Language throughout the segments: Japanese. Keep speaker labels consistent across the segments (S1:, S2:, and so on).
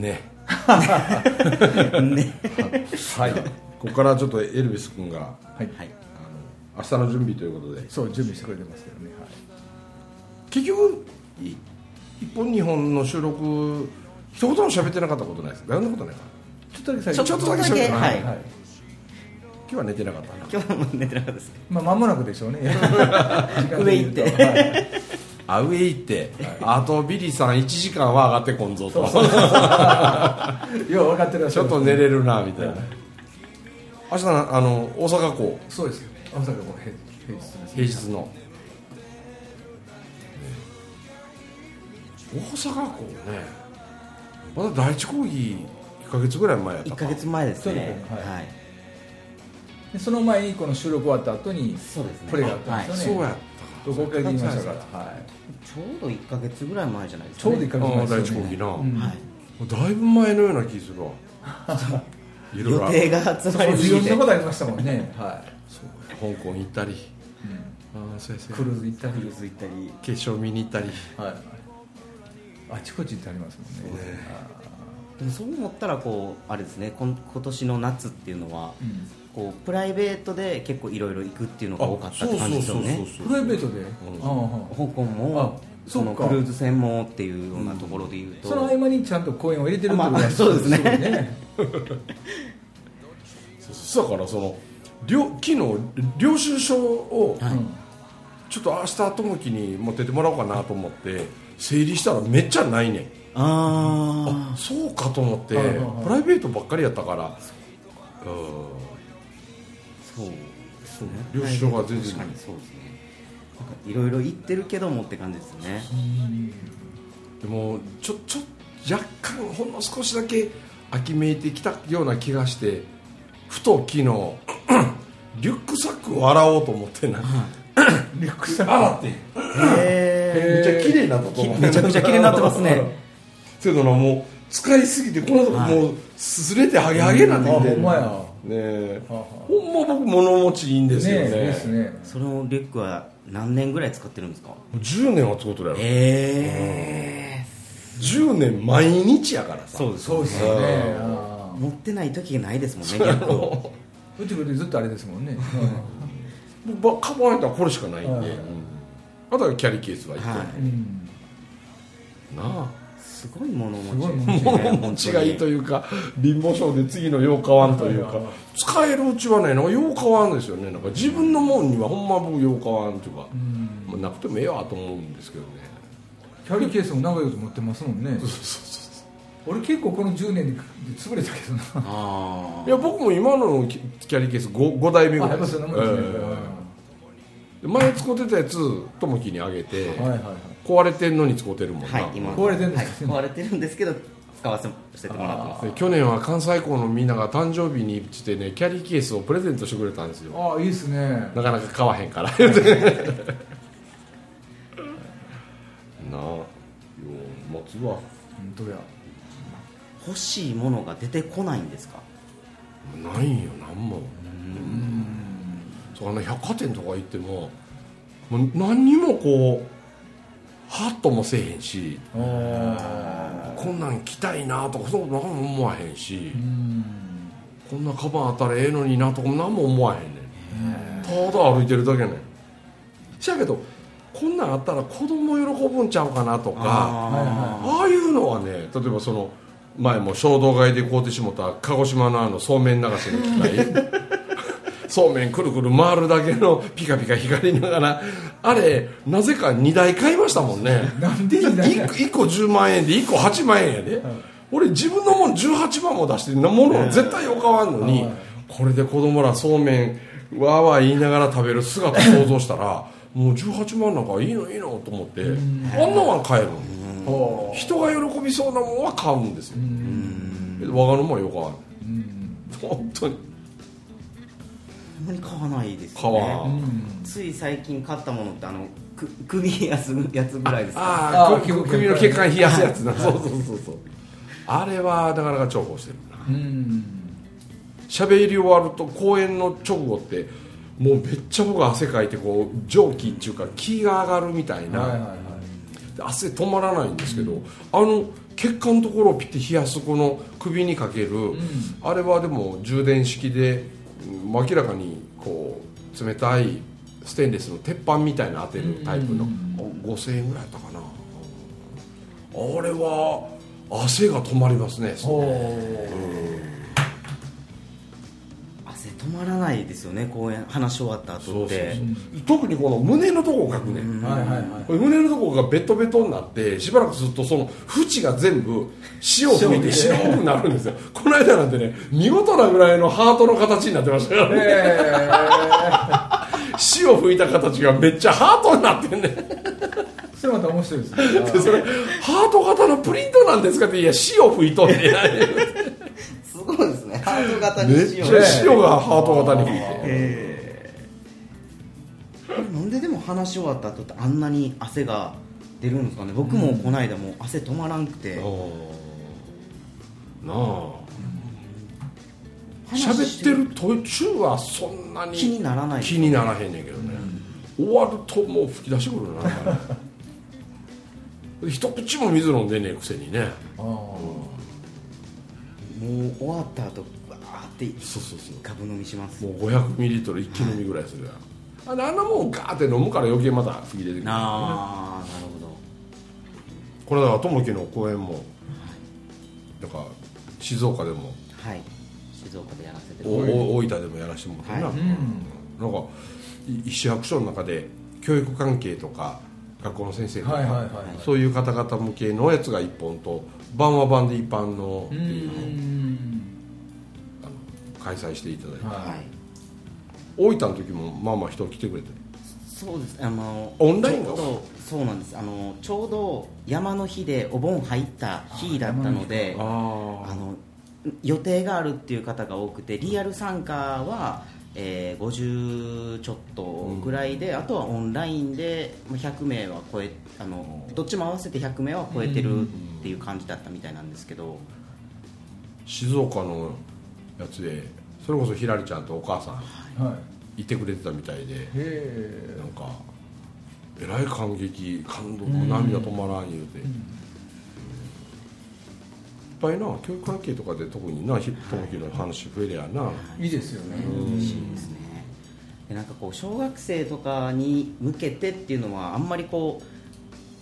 S1: ね。
S2: ね。
S1: はい。ここからちょっとエルビス君が
S3: はい。
S2: はい。
S1: 明日の準備ということで。
S3: そう準備してくれてますけどね。はい。
S1: 結局い一本二本の収録一言も喋ってなかったことないです。やんなことないか。
S3: ちょっとだけ最
S2: ちょ
S1: ちょっとだけ。
S2: ちょっとだけ。
S1: 喋る
S2: はい。
S3: はい。
S1: 今日は寝てなかったな。
S2: 今日も寝てなかったです。
S3: まあ間もなくでしょうね。
S2: 上行って。
S3: はい
S1: あ上行って、あとビリーさん1時間は上がってこんぞと。
S3: よう分かってらっしゃる。
S1: ちょっと寝れるなみたいな。明日なあの大阪港。
S3: そうですよ。大阪も平平日。
S1: 平日の、大阪港ね。まだ第一講義1か月ぐらい前やったか。
S2: 1か月前ですね。は
S3: はい。でその前にこの収録終わった後に
S2: そうですね。
S3: これがあったんですよね。
S1: そうや
S3: で言いましたから。はい。
S2: ちょうど1か月ぐらい前じゃないです
S3: ちょうど
S2: かね
S3: 1ヶ月前ですよね。
S1: 一講義な、
S3: うん。
S2: はい。
S1: もうだいぶ前のような気するわ。いろいろ。
S2: 予定が集まりす
S3: いろん
S2: ぎて
S3: なことありましたもんね。は
S1: 香港行ったり。
S3: い。うん。
S1: ああそ
S3: ク
S1: や
S3: ルーズ行ったり。
S2: クルーズ行ったり。
S1: 決勝見に行ったり。
S3: はい。あちこち行ってありますもんね。
S2: でもそう思ったらこうあれですね。今年の夏っていうのは
S3: うん
S2: こうプライベートで結構いろいろ行くっていうのが多かったって感じですよね。
S3: プライベートで？ああ
S2: 香港も
S3: あ
S2: そのクルーズ船もっていうようなところでいうと、
S3: その合間にちゃんと公演を入れてるってこと
S2: まあ
S3: が
S2: そうですね。
S3: ね
S1: そうだからその領昨日領収書を
S2: はい。
S3: うん
S1: ちょっと明日友樹に持ってってもらおうかなと思って整理したらめっちゃないねん。
S2: あ
S1: あそうかと思ってプライベートばっかりやったから。うん。
S2: あそうですね。
S1: 領収書が全然。
S2: 確かにそうですね。なんかいろいろ言ってるけどもって感じですね。
S1: でもちょちょ若干ほんの少しだけ秋めいてきたような気がしてふと昨日リュックサックを洗おうと思ってな
S3: リュックサック
S1: 洗って。
S2: へ
S1: めっちゃ綺麗になったと思う
S2: めちゃくちゃ綺麗になってますね。
S1: そういうのもう使いすぎてこのとこ
S2: はい。
S1: もうすれてハゲハゲになってきて。
S3: あほんまや
S1: ねほんま僕物持ちいいんですよね。
S3: ねですね。
S2: そのリュックは何年ぐらい使ってるんですか？
S1: もう10年は使うとるやろ。
S2: え。え
S1: 10年毎日やからさ。
S2: そうです。
S3: そうですよね。あ
S2: 持ってない時がないですもんね逆に。
S3: あ うちこでずっとあれですもんね。
S1: 僕カバンやったらこれしかないんで、あとはキャリーケースは1個、
S2: は
S3: うん。
S1: なあ
S2: すごい物持ち。
S3: 物持ち
S1: 物持ちがいいというか貧乏症で次のよう買わんというか使えるうちはねなんかよう買わんですよね。なんか自分のもんにはほんま僕よう買わんというか、
S3: うん。
S1: まあなくてもええわと思うんですけどね。
S3: キャリーケースも長いこと持ってますもんね。俺結構この10年で潰れたけどな。
S2: あ
S1: いや僕も今のキキャリーケース 5, 5代目ぐ
S3: あやっぱ
S1: らいです
S3: そんなもんです
S1: 前使ってたやつ友樹にあげて、
S3: はいはいはい。
S1: 壊れてんのに使ってるもんな、
S2: はい今。
S3: 壊れてるんです
S2: はい壊れてるんですけど使わせてもらってます。
S1: で去年は関西校のみんなが誕生日にしてねキャリーケースをプレゼントしてくれたんですよ。
S3: ああいいですね。
S1: なかなか買わへんから。なあよう持つわ。
S3: 本当や。
S2: 欲しいものが出てこないんですか？
S1: ないんよなんも。そうあの百貨店とか行ってももう何にもこうハッともせえへんし
S3: あ
S1: こんなん着たいなとかそう何も思わへんしこんなカバンあったらええのになとかも何も思わへんねん。ただ歩いてるだけねん。しやけどこんなんあったら子供喜ぶんちゃうかなとかあ
S2: あ
S1: あいうのはね例えばその前も衝動買いで買うてしもた鹿児島のあのそうめん流しの機械 そうめんくるくる回るだけのピカピカ光りながら。あれなぜか2台買いましたもんね。
S3: なんでい？いんだ
S1: 1, 1個10万円で1個8万円やで、俺自分のもん18万も出してもの絶対よかわんのに、
S3: はい
S1: これで子供らそうめんわーわー言いながら食べる姿想像したらもう18万なんかいいのいいのと思ってあ
S3: ん。
S1: んなは買えるの人が喜びそうなもんは買うんですよ。
S3: うん。
S1: 我がのもはよくあ
S3: うん。
S1: る本当に。
S2: あんまり買わないですね。
S3: うん。
S2: つい最近買ったものってあのく首冷やすやつぐらいですか？
S1: ああ首首の血管冷やすやつな。そうそうそうそう。あれはなかなか重宝してるな。
S3: うん。
S1: 喋り終わると公演の直後ってもうめっちゃ僕汗かいてこう蒸気っていうか気が上がるみたいな、
S3: はいはいはい。
S1: で汗止まらないんですけど、あの血管のところをピッて冷やすこの首にかける、あれはでも充電式でうん明らかにこう冷たいステンレスの鉄板みたいな当てるタイプの、5000円ぐらいやったかな。あれは汗が止まりますね。
S3: ほ
S2: 汗止まらないですよね公演話し終わった
S1: そうそう
S2: 後って
S1: そう。特にこの胸のとこをかくね、
S3: うはいはいはい。
S1: これ胸のところがベトベトになってしばらくするとその縁が全部塩を吹いて白くなるんですよ。この間なんてね見事なぐらいのハートの形になってましたからね
S3: え
S1: 塩吹いた形がめっちゃハートになってんね
S3: ー、それまた面白いですね。
S1: で それハート型のプリントなんですかっていや塩吹いとんね ん
S2: すごいですね。ハート型に
S1: めっちゃ
S2: しよう。
S1: 塩がハート型に。吹いて
S2: これなんででも話し終わった後ってあんなに汗が出るんですかね。僕もこの間もう汗止まらんくて、
S1: なあ。喋ってる途中はそんなに
S2: 気にならない。
S1: 気にならへんねんけどね、終わるともう吹き出してくるな一口も水飲んでねえくせにね。
S3: あ
S2: もう終わった後バーって
S1: そうそうそう。
S2: ガブ飲みします。
S1: もう500ミリリットル一気飲みぐらいするやん、あれあんなもんガーって飲むから余計また吹き出てくる。
S2: ああなるほど。
S1: これだから友樹の公演もなんか静岡でも
S2: はい。静岡でやらせて
S1: お
S2: もらって。
S1: お大分でもやらせてもらってな、
S2: はい。
S1: なんかい市役所の中で教育関係とか学校の先生とか、
S3: はいはいはい
S1: そういう方々向けのやつが1本と晩は晩で一般の
S3: う
S1: っていう。のを開催していただいて、
S3: は
S2: はい。
S1: 大分の時もまあまあ人来てくれて。
S2: そうです。あの
S1: オンラインが
S2: ちょうどそうなんです。あのちょうど山の日でお盆入った日だったので
S1: あ
S2: あの予定があるっていう方が多くてリアル参加は、えー50ちょっとぐらいで、あとはオンラインでまあ100名は超えあのどっちも合わせて100名は超えてるっていう感じだったみたいなんですけど、
S1: 静岡のやつでそれこそひらりちゃんとお母さん
S3: いはい。
S1: いてくれてたみたいでなんかえらい感激感動も涙止まらん言うて、いっぱいな教育関係とかで特になひ友樹の話増えりゃな、
S3: いいですよね。
S2: 嬉しいですね。でなんかこう小学生とかに向けてっていうのはあんまりこ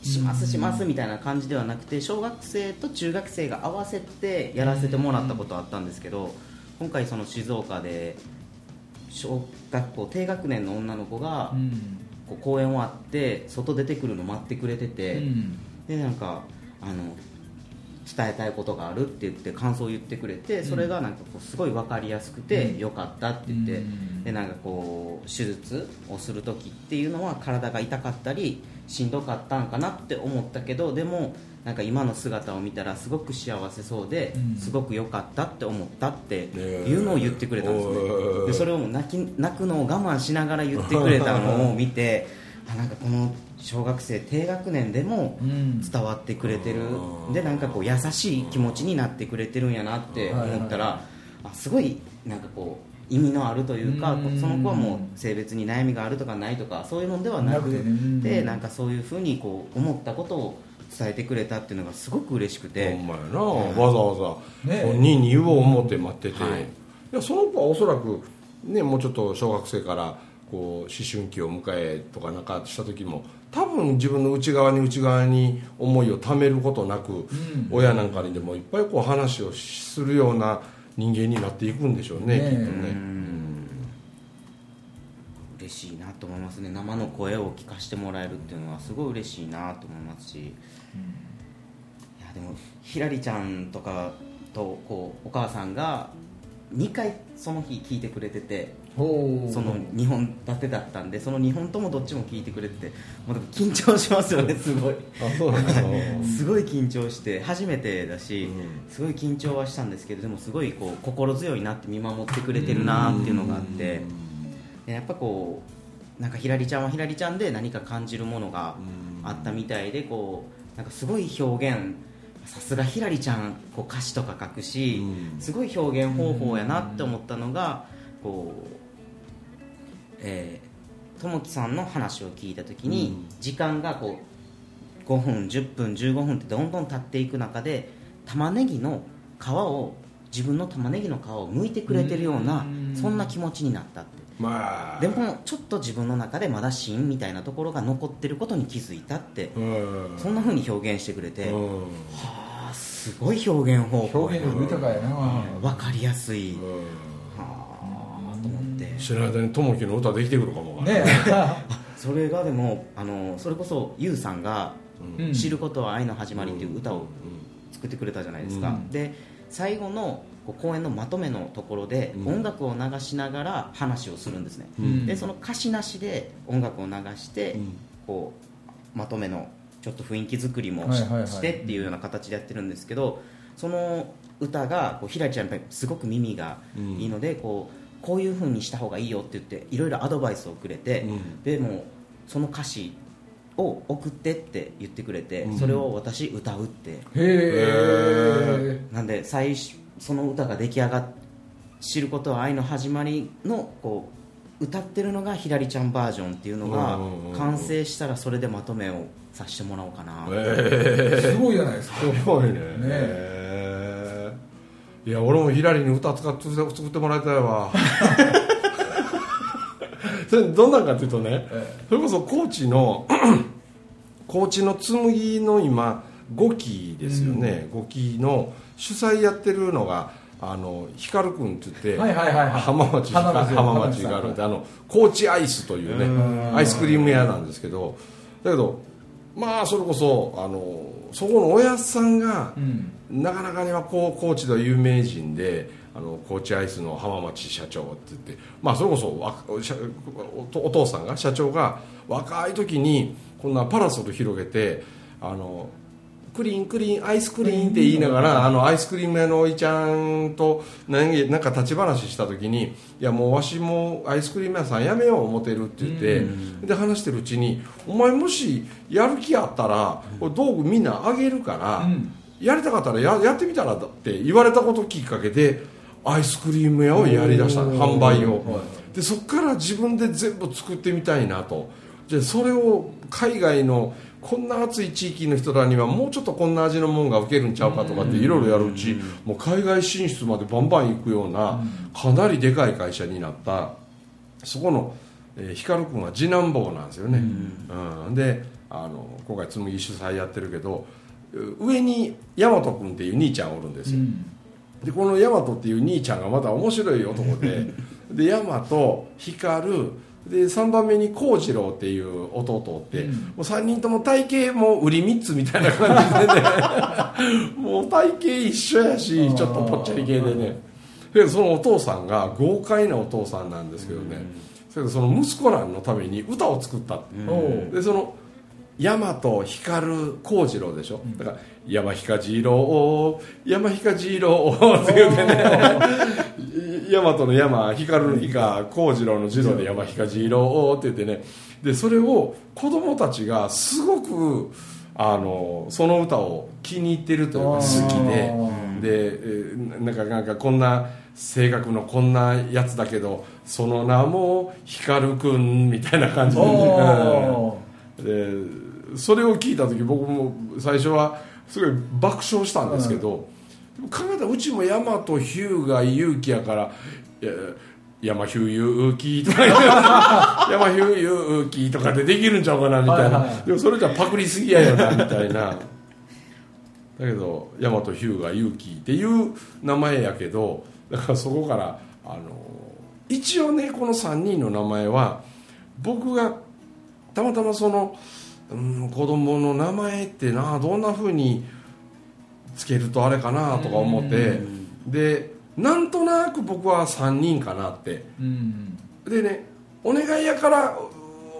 S2: うしますしますみたいな感じではなくて小学生と中学生が合わせてやらせてもらったことはあったんですけど今回その静岡で小学校低学年の女の子が
S3: うん。
S2: こう公演終わって外出てくるの待ってくれてて、
S3: うん。
S2: でなんかあの伝えたいことがあるって言って感想を言ってくれてそれがなんかこうすごい分かりやすくて
S3: うん。
S2: よかったって言って、
S3: うん。
S2: でなんかこう手術をする時っていうのは体が痛かったりしんどかったんかなって思ったけどでもなんか今の姿を見たらすごく幸せそうで、
S3: うん。
S2: すごく良かったって思ったって
S1: え
S2: いうのを言ってくれたんですね。でそれを泣き泣くのを我慢しながら言ってくれたのを見てあなんかこの小学生低学年でも
S3: うん。
S2: 伝わってくれてる。でなんかこう優しい気持ちになってくれてるんやなって思ったらあすごいなんかこう意味のあるというか
S3: うん。
S2: その子はもう性別に悩みがあるとかないとかそういうのではなく
S3: てね。うん。
S2: てなんかそういうふうにこう思ったことを伝えてくれたっていうのがすごく嬉しくて。
S1: ほんまやな、わざわざ
S3: ね。
S1: 本人に言おう思って待ってて、
S2: はい。
S1: いやその子はおそらく、ね、もうちょっと小学生からこう思春期を迎えとかなんかした時も多分自分の内側に内側に思いをためることなく、
S3: ん。
S1: 親なんかにでもいっぱいこう話をするような人間になっていくんでしょうね
S3: ね
S1: きっとね。
S2: 嬉しいなと思いますね。生の声を聞かせてもらえるっていうのはすごい嬉しいなと思いますし。いやでもひらりちゃんとかとこうお母さんが2回その日聞いてくれててその2本立てだったんでその2本ともどっちも聞いてくれててもう緊張しますよね すごい。
S1: す
S2: すごい緊張して初めてだし、
S1: うん。
S2: すごい緊張はしたんですけどでもすごいこう心強いなって見守ってくれてるなっていうのがあってでやっぱこうなんかひらりちゃんはひらりちゃんで何か感じるものがあったみたいでこうなんかすごい表現さすがひらりちゃんこう歌詞とか書くし
S1: うん。
S2: すごい表現方法やなって思ったのがこうえーともきさんの話を聞いた時に
S1: うん。
S2: 時間がこう5分10分15分ってどんどん経っていく中で玉ねぎの皮を自分の玉ねぎの皮を剥いてくれてるような
S3: うん。
S2: そんな気持ちになったって。
S1: まあ。
S2: でもちょっと自分の中でまだ芯みたいなところが残ってることに気づいたって
S1: うん。
S2: そんな風に表現してくれて、は
S1: うん。
S2: あすごい表現方法
S3: 表現力豊かやな。
S2: 分かりやすい、
S1: うん知らない間に友樹の歌できてくるかも
S3: ね
S2: それがでもあのそれこそ YOU さんが
S3: うん「
S2: 知ることは愛の始まり」っていう歌を
S1: うん
S2: 作ってくれたじゃないですか、
S3: うん
S2: で最後のこう公演のまとめのところで
S1: うん。
S2: 音楽を流しながら話をするんですね、
S3: うん。
S2: でその歌詞なしで音楽を流して、
S1: うん。
S2: こうまとめのちょっと雰囲気作りもし,、
S3: はいはいはい。
S2: てっていうような形でやってるんですけどその歌がこうひらりちゃんやっぱりすごく耳がいいので、こうこういう風にした方がいいよって言っていろいろアドバイスをくれて、
S1: うん。
S2: でもうその歌詞を送ってって言ってくれて、
S1: うん。
S2: それを私歌うって。
S3: へえ
S2: なんで最初その歌が出来上がっ知ることは愛の始まりのこう歌ってるのがひらりちゃんバージョンっていうのが完成したらそれでまとめをさせてもらおうかな、
S1: え
S3: すごいじゃないですか。
S1: えすごいね。
S3: ね。
S1: ええいや俺もひらりに歌使って作ってもらいたいわそれどんなんかっていうとね
S3: え
S1: それこそ高知の高知の紬の今5期ですよね、5期の主催やってるのがあの光君って言って、
S3: はいはいはいはい
S1: 浜町
S3: 浜松
S1: 浜町があるんであの高知アイスというねアイスクリーム屋なんですけどだけどまあそれこそあのそこのおやっさんが
S3: うん
S1: なかなかにはこう高知では有名人であの高知アイスの浜町社長って言ってまあそれこそおお父さんが社長が若い時にこんなパラソル広げてあのクリーンクリーンアイスクリーンって言いながらあのアイスクリーム屋のおいちゃんと何なんか立ち話した時に「いやもうわしもアイスクリーム屋さんやめよう思ってる」って言ってで話してるうちに「お前もしやる気あったら道具みんなあげるから、
S3: うん
S1: やりたかったらややってみたらって言われたこときっかけでアイスクリーム屋をやりだしたの販売を。
S3: は
S1: でそこから自分で全部作ってみたいなと。じゃあそれを海外のこんな暑い地域の人らにはもうちょっとこんな味のもんが受けるんちゃうかとかっていろいろやるうちもう海外進出までバンバン行くようなかなりでかい会社になったそこの、えー、光君は次男坊なんですよね、うん。であの今回紬主催やってるけどう上に大和君っていう兄ちゃんおるんですよ、
S3: うん。
S1: でこの大和っていう兄ちゃんがまた面白い男で。で大和光で3番目に幸次郎っていう弟おって、
S3: うん。
S1: もう3人とも体型も売り3つみたいな感じでね。もう体型一緒やしちょっとぽっちゃり系でね。けどそのお父さんが豪快なお父さんなんですけどね、それでその息子らのために歌を作ったって。
S2: うん。
S1: でその大和光幸次郎でしょ、だから山彦次郎山彦次郎って言うてね大和の山光の光幸次郎の次郎で山彦次郎って言ってね。でそれを子供たちがすごくあのその歌を気に入ってるというか好きで。
S3: あ
S1: でえーなんかなんかこんな性格のこんなやつだけどその名も光くんみたいな感じで、
S3: お
S1: でそれを聞いた時僕も最初はすごい爆笑したんですけど、でも考えたらうちも山とヒューが勇気やから山ヒュー勇気とか 山ヒュー勇気とかでできるんちゃうかなみたいな、
S3: はいはい。
S1: でもそれじゃパクりすぎやよなみたいな。だけど大和ヒューが勇気っていう名前やけどだからそこからあの一応ねこの3人の名前は僕がたまたまその、うん、子供の名前ってなどんな風につけるとあれかなとか思って。でなんとなく僕は3人かなって。
S3: うん。
S1: でねお願いやから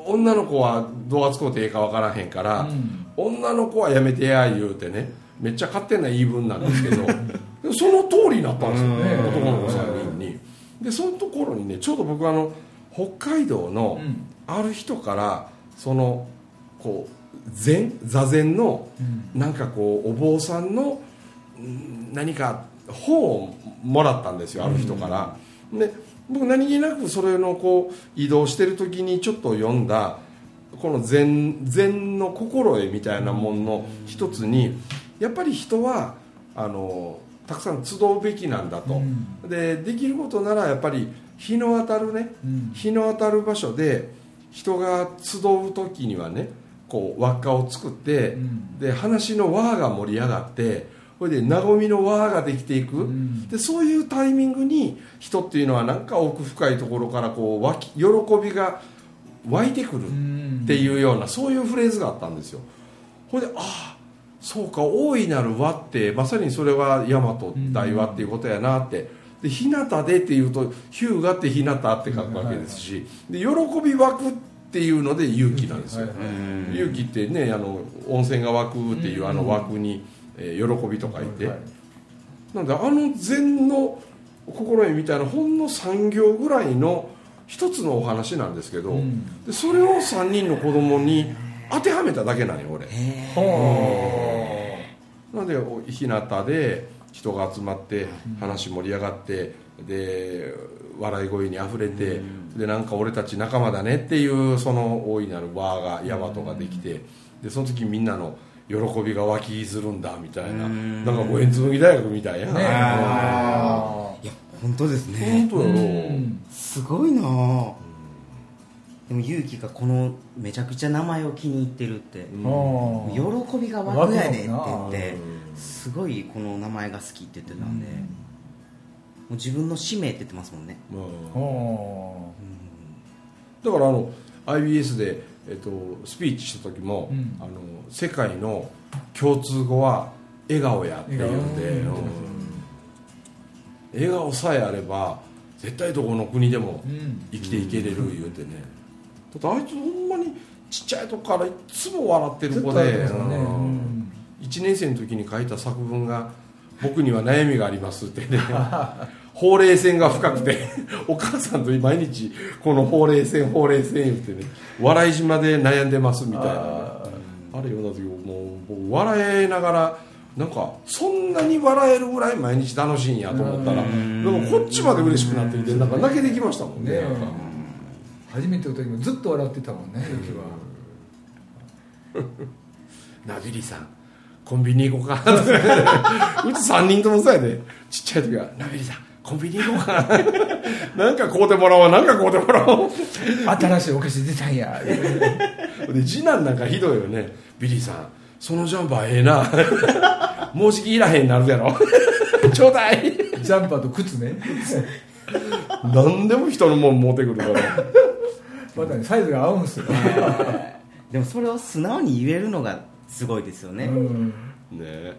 S1: 女の子はどう扱うてええか分からへんから、
S3: うん。
S1: 女の子はやめてや言うてねめっちゃ勝手な言い分なんですけど その通りになったんですよね
S3: うん
S1: 男の子3人に。でそのところにねちょうど僕あの北海道の
S3: うん。
S1: ある人からそのこう禅座禅の
S3: うん。
S1: なんかこうお坊さんのうん何か本をもらったんですよある人から、で僕何気なくそれのこう移動してる時にちょっと読んだこの禅禅の心得みたいなものの一つにやっぱり人はあのたくさん集うべきなんだと、
S3: うん。
S1: でできることならやっぱり日の当たるね
S3: うん。
S1: 日の当たる場所で人が集う時にはねこう輪っかを作って、
S3: うん。
S1: で話の輪が盛り上がってそれで和みの輪ができていく、
S3: ん。
S1: でそういうタイミングに人っていうのはなんか奥深いところからこう湧き喜びが湧いてくるっていうような、そういうフレーズがあったんですよ。ほいでああそうか大いなる輪ってまさにそれは大和大和っていうことやなって。で日向でっていうと日向って日向って書くわけですしで喜び湧くっていうので勇気なんですよ、
S3: はい
S1: 勇気ってねあの温泉が湧くっていうあの湧くに、えー喜びと書いて、
S3: はい
S1: なんであの禅の心得みたいなほんの3行ぐらいの一つのお話なんですけど、
S3: うん。
S1: でそれを3人の子供に当てはめただけなんよ俺。
S3: ほ
S1: なんでお日向で人が集まって話盛り上がってで笑い声にあふれてでなんか俺たち仲間だねっていうその大いなる輪が大和ができてでその時みんなの喜びが湧きするんだみたいな。なんか五円紬大学みたいや
S3: うね
S2: あいや本当ですね。
S1: 本当よ、
S3: うん。
S2: すごいな。あでも勇気がこのめちゃくちゃ名前を気に入ってるって、喜びが湧くやでって言ってすごいこの名前が好きって言ってたんで、もう自分の使命って言ってますもんね。
S1: うん。
S3: ほ
S1: だからあの IBS で、えっと、スピーチした時も、
S3: うん。
S1: あの世界の共通語は笑顔やっていうんで、
S3: 笑顔。
S1: うん。笑顔さえあれば絶対どこの国でも生きていけれる言うてね、だってあいつほんまにちっちゃいとこからいつも笑ってる子で、
S3: ね。
S1: うん。
S3: うん。
S1: 1年生の時に書いた作文が「僕には悩みがあります」って。ね ほうれい線が深くて。お母さんと毎日このほうれい線ほうれい線言ってね。笑い島で悩んでますみたいな。ね
S3: あ
S1: あれ読んだ時もう僕笑いながらなんかそんなに笑えるぐらい毎日楽しいんやと思ったら
S2: うん。
S1: なんかこっちまで嬉しくなってきてなんか泣けてきましたもんね。
S3: ね初めての時もずっと笑ってたもんねゆきは
S1: なあビリーさんコンビニ行こうか。うち3人ともそうやで。ちっちゃい時はなあビリーさんコンビニ行こうか。なんか買うてもらおうなんか買うてもらおう。
S3: 新しいお菓子出たんや。
S1: で次男なんかひどいよね。ビリーさんそのジャンパーええな。もうじきいらへんなるやろ。ちょうだい。
S3: ジャンパーと靴ね。
S1: 何でも人のもん持ってくるから。
S3: またねサイズが合うんすよ、
S2: でもそれを素直に言えるのがすごいですよね、い
S3: うん、
S1: ね
S2: や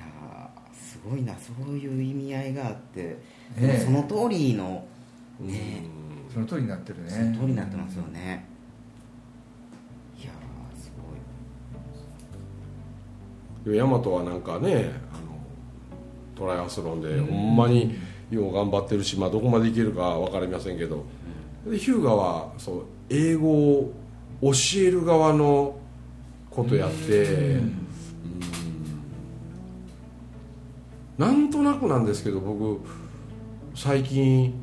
S2: ーすごいな。そういう意味合いがあって、
S3: ね。
S2: その通りのね。
S3: その通りになってるね。
S2: その通りになってますよね、いやーすごい。
S1: ヤマトはなんかねあのトライアスロンでほんまによう頑張ってるし、まあ、どこまでいけるか分かりませんけど。でヒューガはそう英語を教える側のことやってうん。なんとなくなんですけど僕最近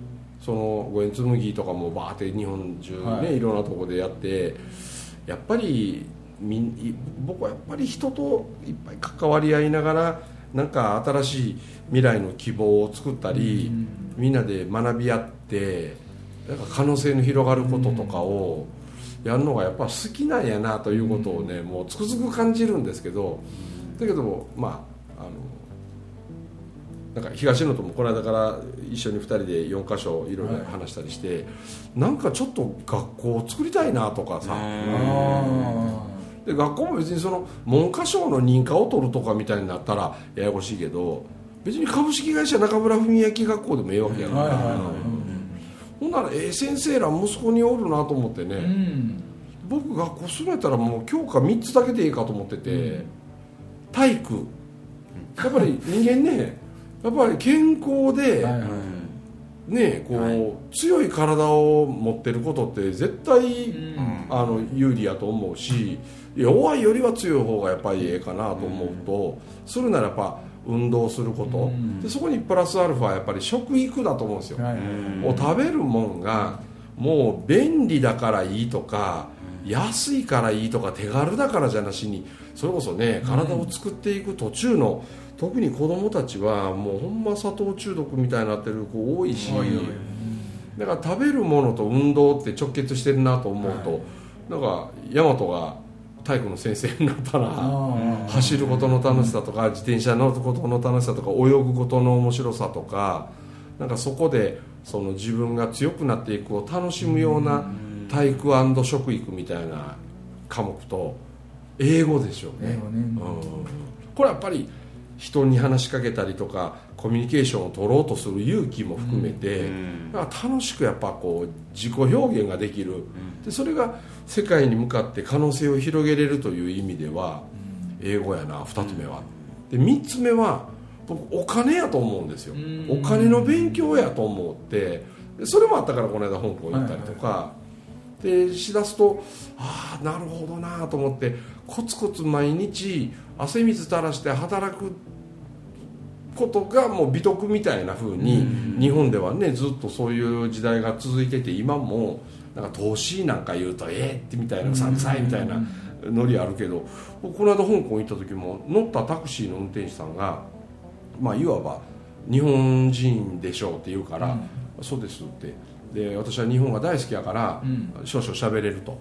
S1: その五円紬とかもバーって日本中ね、
S3: はい。
S1: い、ろんなとこでやってやっぱり僕はやっぱり人といっぱい関わり合いながらなんか新しい未来の希望を作ったり、みんなで学び合ってなんか可能性の広がることとかをやるのがやっぱ好きなんやなということをね、もうつくづく感じるんですけどだけどまああのなんか東野ともこの間から一緒に2人で4か所いろいろ話したりして、なんかちょっと学校を作りたいなとかさ、
S3: あ
S1: で学校も別にその文科省の認可を取るとかみたいになったらややこしいけど別に株式会社中村文明学校でもええわけやから、
S3: はいはいはい
S1: ほんならええ先生ら息子におるなと思ってね、
S3: うん。
S1: 僕学校するんやったらもう教科3つだけでいいかと思ってて、体育。やっぱり 人間ねやっぱり健康で、
S3: はいはい。
S1: ねこう、
S2: はい。
S1: 強い体を持ってることって絶対、
S3: うん。
S1: あの有利やと思うし弱いよりは強い方がやっぱりええかなと思うと、するならやっぱ運動すること、
S3: うん。
S1: でそこにプラスアルファやっぱり食育だと思うんですよ、
S3: はい。
S1: 食べるもんがもう便利だからいいとか安いからいいとか手軽だからじゃなしにそれこそね体を作っていく途中の特に子供たちはもうほんま砂糖中毒みたいになってる子多いし。だから食べるものと運動って直結してるなと思うと、なんか大和が体育の先生になったら走ることの楽しさとか自転車乗ることの楽しさとか泳ぐことの面白さとかなんかそこでその自分が強くなっていくを楽しむような体育食育みたいな科目と英語でしょうね。
S3: ね。
S1: うん。これやっぱり人に話しかけたりとかコミュニケーションを取ろうとする勇気も含めて、
S2: うん。
S1: だから楽しくやっぱこう自己表現ができる、でそれが世界に向かって可能性を広げれるという意味では英語やな2つ目は、で3つ目は僕お金やと思うんですよ、
S3: うん。
S1: お金の勉強やと思ってでそれもあったからこの間香港行ったりとか、でしだすとああなるほどなと思ってコツコツ毎日汗水垂らして働くことがもう美徳みたいな風に日本ではねずっとそういう時代が続いてて今もなんか投資なんか言うとええってみたいなうさんくさいみたいなノリあるけど僕この間香港行った時も乗ったタクシーの運転手さんがまあいわば日本人でしょうって言うから、そうですってで私は日本が大好きやから、
S3: うん。
S1: 少々喋れると、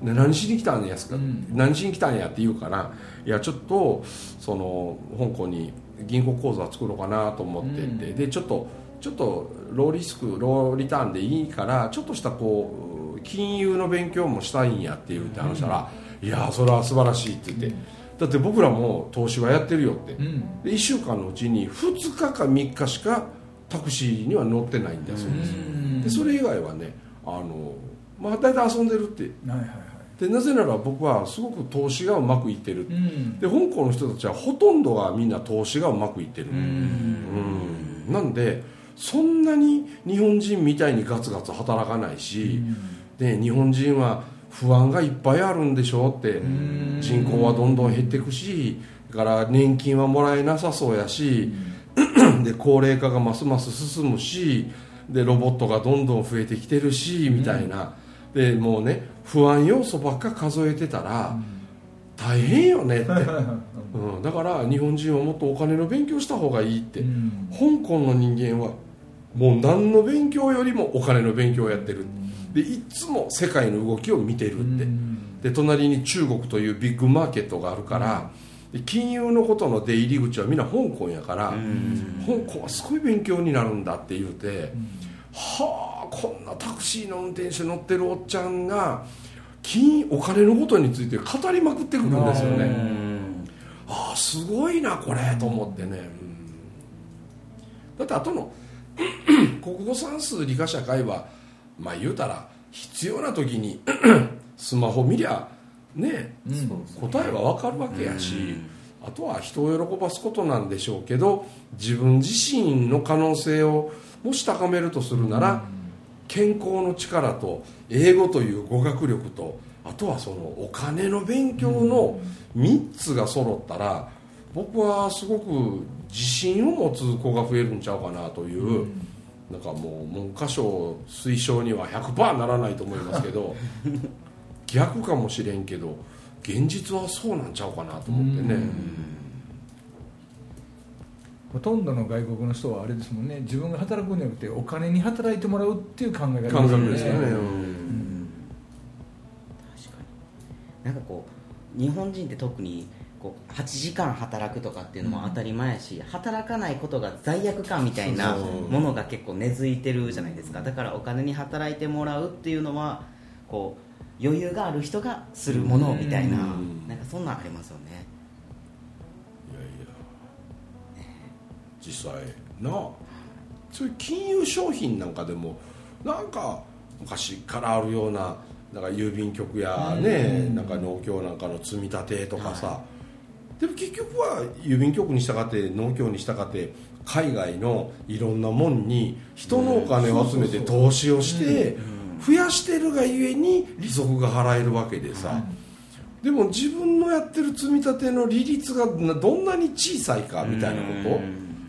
S1: うん。で何しに来たんやすか、
S3: うん。
S1: 何しに来たんやって言うからいやちょっとその香港に銀行口座作ろうかなと思ってて、
S3: うん。
S1: でちょっとちょっとローリスクローリターンでいいからちょっとしたこう金融の勉強もしたいんやって言うって話したら、いやそれは素晴らしいって言って、だって僕らも投資はやってるよって、
S3: うん。
S1: で1週間のうちに2日か3日しかタクシーには乗ってないんだそうです、
S3: うん
S1: でそれ以外はねあの、まあ、大体遊んでるって。
S3: はいはいはい。
S1: でなぜなら僕はすごく投資がうまくいってる、
S3: うん。
S1: で香港の人たちはほとんどがみんな投資がうまくいってる、
S3: うん。
S1: うん。なんでそんなに日本人みたいにガツガツ働かないし、で日本人は不安がいっぱいあるんでしょうって。
S3: ん。
S1: 人口はどんどん減っていくしだから年金はもらえなさそうやし、で高齢化がますます進むしでロボットがどんどん増えてきてるしみたいな、でもうね不安要素ばっか数えてたら大変よねって、うん、だから日本人はもっとお金の勉強した方がいいって、
S3: うん。
S1: 香港の人間はもう何の勉強よりもお金の勉強をやってる。でいつも世界の動きを見てるって、で隣に中国というビッグマーケットがあるから、で金融のことの出入り口はみんな香港やから、香港はすごい勉強になるんだって言うて、はあこんなタクシーの運転手乗ってるおっちゃんが金お金のことについて語りまくってくるんですよね、ああすごいなこれと思ってね、うん。だってあとの 国語算数理科社会はまあ言うたら必要な時に スマホ見りゃね、答えは分かるわけやし、あとは人を喜ばすことなんでしょうけど自分自身の可能性をもし高めるとするなら、健康の力と英語という語学力とあとはそのお金の勉強の3つが揃ったら僕はすごく自信を持つ子が増えるんちゃうかなという、なんかもう文科省推奨には100%ならないと思いますけど 逆かもしれんけど現実はそうなんちゃうかなと思ってね、
S3: ほとんどの外国の人はあれですもんね。自分が働くんじゃなくてお金に働いてもらうっていう考え方
S1: ですよね、
S3: う
S1: うん。
S2: 確かに。なんかこう日本人って特にこう8時間働くとかっていうのも当たり前やし、働かないことが罪悪感みたいなものが結構根付いてるじゃないですか。だからお金に働いてもらうっていうのはこう余裕がある人がするものみたいな
S1: うん。
S2: なんかそんなんありますよね。
S1: いやいや。実際な。あそういう金融商品なんかでもなんか昔からあるようななんか郵便局やね、なんか農協なんかの積み立てとかさ、でも結局は郵便局に従って農協に従って海外のいろんなもんに人のお金を集めて投資をして増やしてるがゆえに利息が払えるわけでさ、でも自分のやってる積み立ての利率がなどんなに小さいかみたいなこ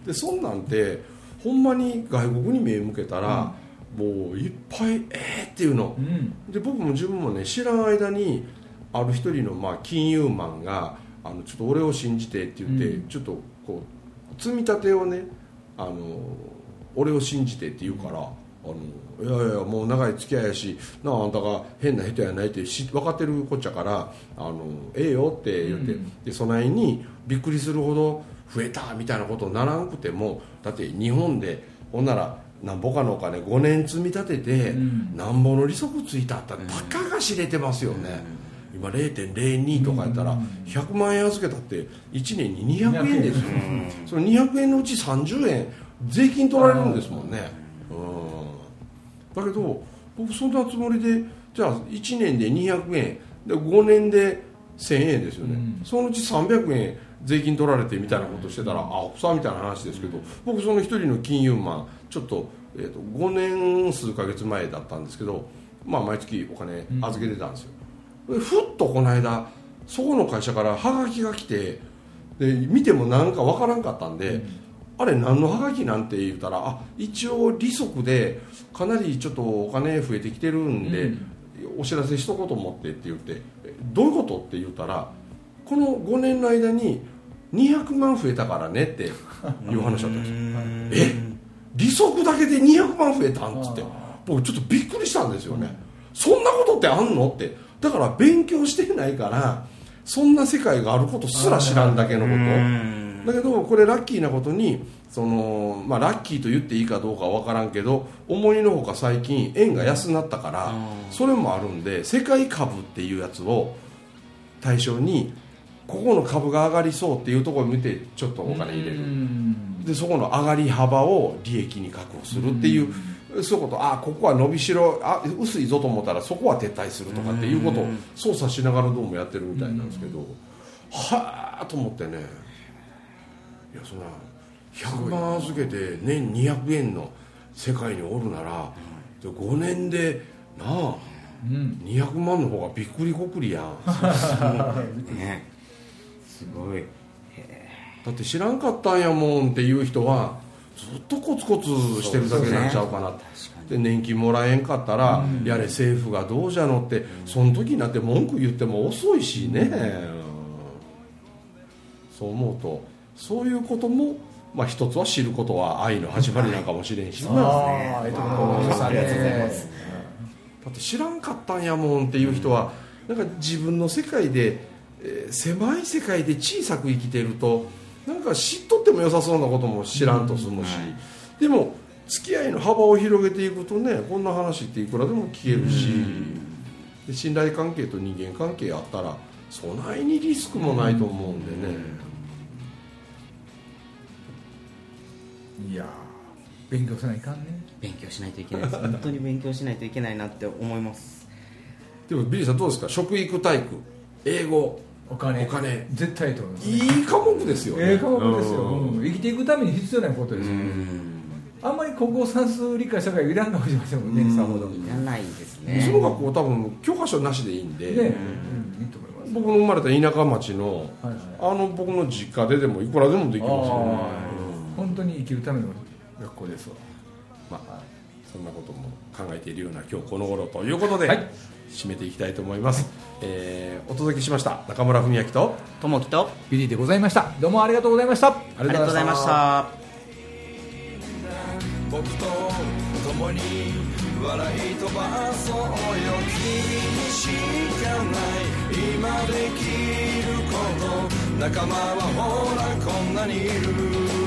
S1: と。でそんなんてほんまに外国に目向けたら、もういっぱいえーっていうの、
S3: うん。
S1: で僕も自分もね知らん間にある一人のまあ金融マンがあのちょっと俺を信じてって言って、
S3: うん。
S1: ちょっとこう積み立てをねあの俺を信じてって言うから、あのいやいやもう長い付き合いやしなああんたが変な人やないってし分かってるこっちゃからあのええよって言って、
S3: うん。
S1: でそないにびっくりするほど増えたみたいなことにならんくてもだって日本でほんならなんぼかのお金5年積み立てて、
S3: うん。
S1: なんぼの利息ついたったらたかが知れてますよね、今0.02とかやったら100万円預けたって1年に200円ですよ、その200円のうち30円税金取られるんですもんねうん。だけど僕そんなつもりでじゃあ1年で200円。で5年で1000円ですよね、
S3: うん。
S1: そのうち300円税金取られてみたいなことしてたら、あ奥さんみたいな話ですけど僕その一人の金融マンちょっと,、えー、と5年数ヶ月前だったんですけど、まあ、毎月お金預けてたんですよ、でふっとこの間そこの会社からハガキが来てで見てもなんかわからんかったんで、あれ何のハガキなんて言ったらあ一応利息でかなりちょっとお金増えてきてるんで、
S3: うん。
S1: お知らせしとこうと思ってって言ってえどういうことって言ったらこの5年の間に200万増えたからねっていう話だったんですよ。え？利息だけで200万増えたんっつって
S3: あ
S1: 僕ちょっとびっくりしたんですよね、そんなことってあんのって。だから勉強してないからそんな世界があることすら知らんだけのことだけどこれラッキーなことにその、まあ、ラッキーと言っていいかどうかは分からんけど思いのほか最近円が安なったからそれもあるんで世界株っていうやつを対象にここの株が上がりそうっていうところを見てちょっとお金入れる。
S3: うん。
S1: でそこの上がり幅を利益に確保するっていう、そういうこと。あここは伸びしろあ薄いぞと思ったらそこは撤退するとかっていうことを操作しながらどうもやってるみたいなんですけど、はあと思ってねいやそんな100万預けて年200円の世界におるなら、で5年でなあ
S3: うん。
S1: 200万の方がびっくりこくりやん。
S2: ね。すごい。
S1: だって知らんかったんやもんっていう人はずっとコツコツしてるだけなんちゃうかな。で年金もらえんかったら、やれ政府がどうじゃのってその時になって文句言っても遅いしね、うん。そう思うとそういうことも、まあ、一つは知ることは愛の始まりなんかもしれんしな、
S3: ああ
S2: りがとうございます。
S1: だって知らんかったんやもんっていう人は、なんか自分の世界で、えー狭い世界で小さく生きてるとなんか知っとっても良さそうなことも知らんと済むし、でも付き合いの幅を広げていくとねこんな話っていくらでも聞けるし、で信頼関係と人間関係あったらそないにリスクもないと思うんでね、
S3: いやー勉強せないかんね。
S2: 勉強しないといけないです。本当に勉強しないといけないなって思います。
S1: でもビリーさんどうですか？食育体育英語
S3: お金。
S1: お金。
S3: 絶対いいと思いますね。
S1: いい科目ですよね。
S3: ええ科目ですよ、
S1: うん。
S3: うん生きていくために必要なことですよね。あんまり国語算数理科社会いらんかもしれませんもんねさほど。ね
S2: いらないです
S1: そ
S2: ね
S1: の学校多分教科書なしでいいんで、
S3: うん。いいと思います。
S1: 僕の生まれた田舎町の
S3: はいはい。
S1: あの僕の実家ででもいくらでもできますよ。ね、
S3: 本当に生きるための学校ですわ。
S1: まあそんなことも考えているような今日この頃ということで、
S3: はい。
S1: 締めていきたいと思います、えーお届けしました中村文明と
S2: ともきと
S3: ビリーでございました。どうもありがとうございました。
S1: あ
S2: ありがとうございました。
S4: 僕と共に笑い飛ばそうよ。君にしかない。今できること仲間はほらこんなにいる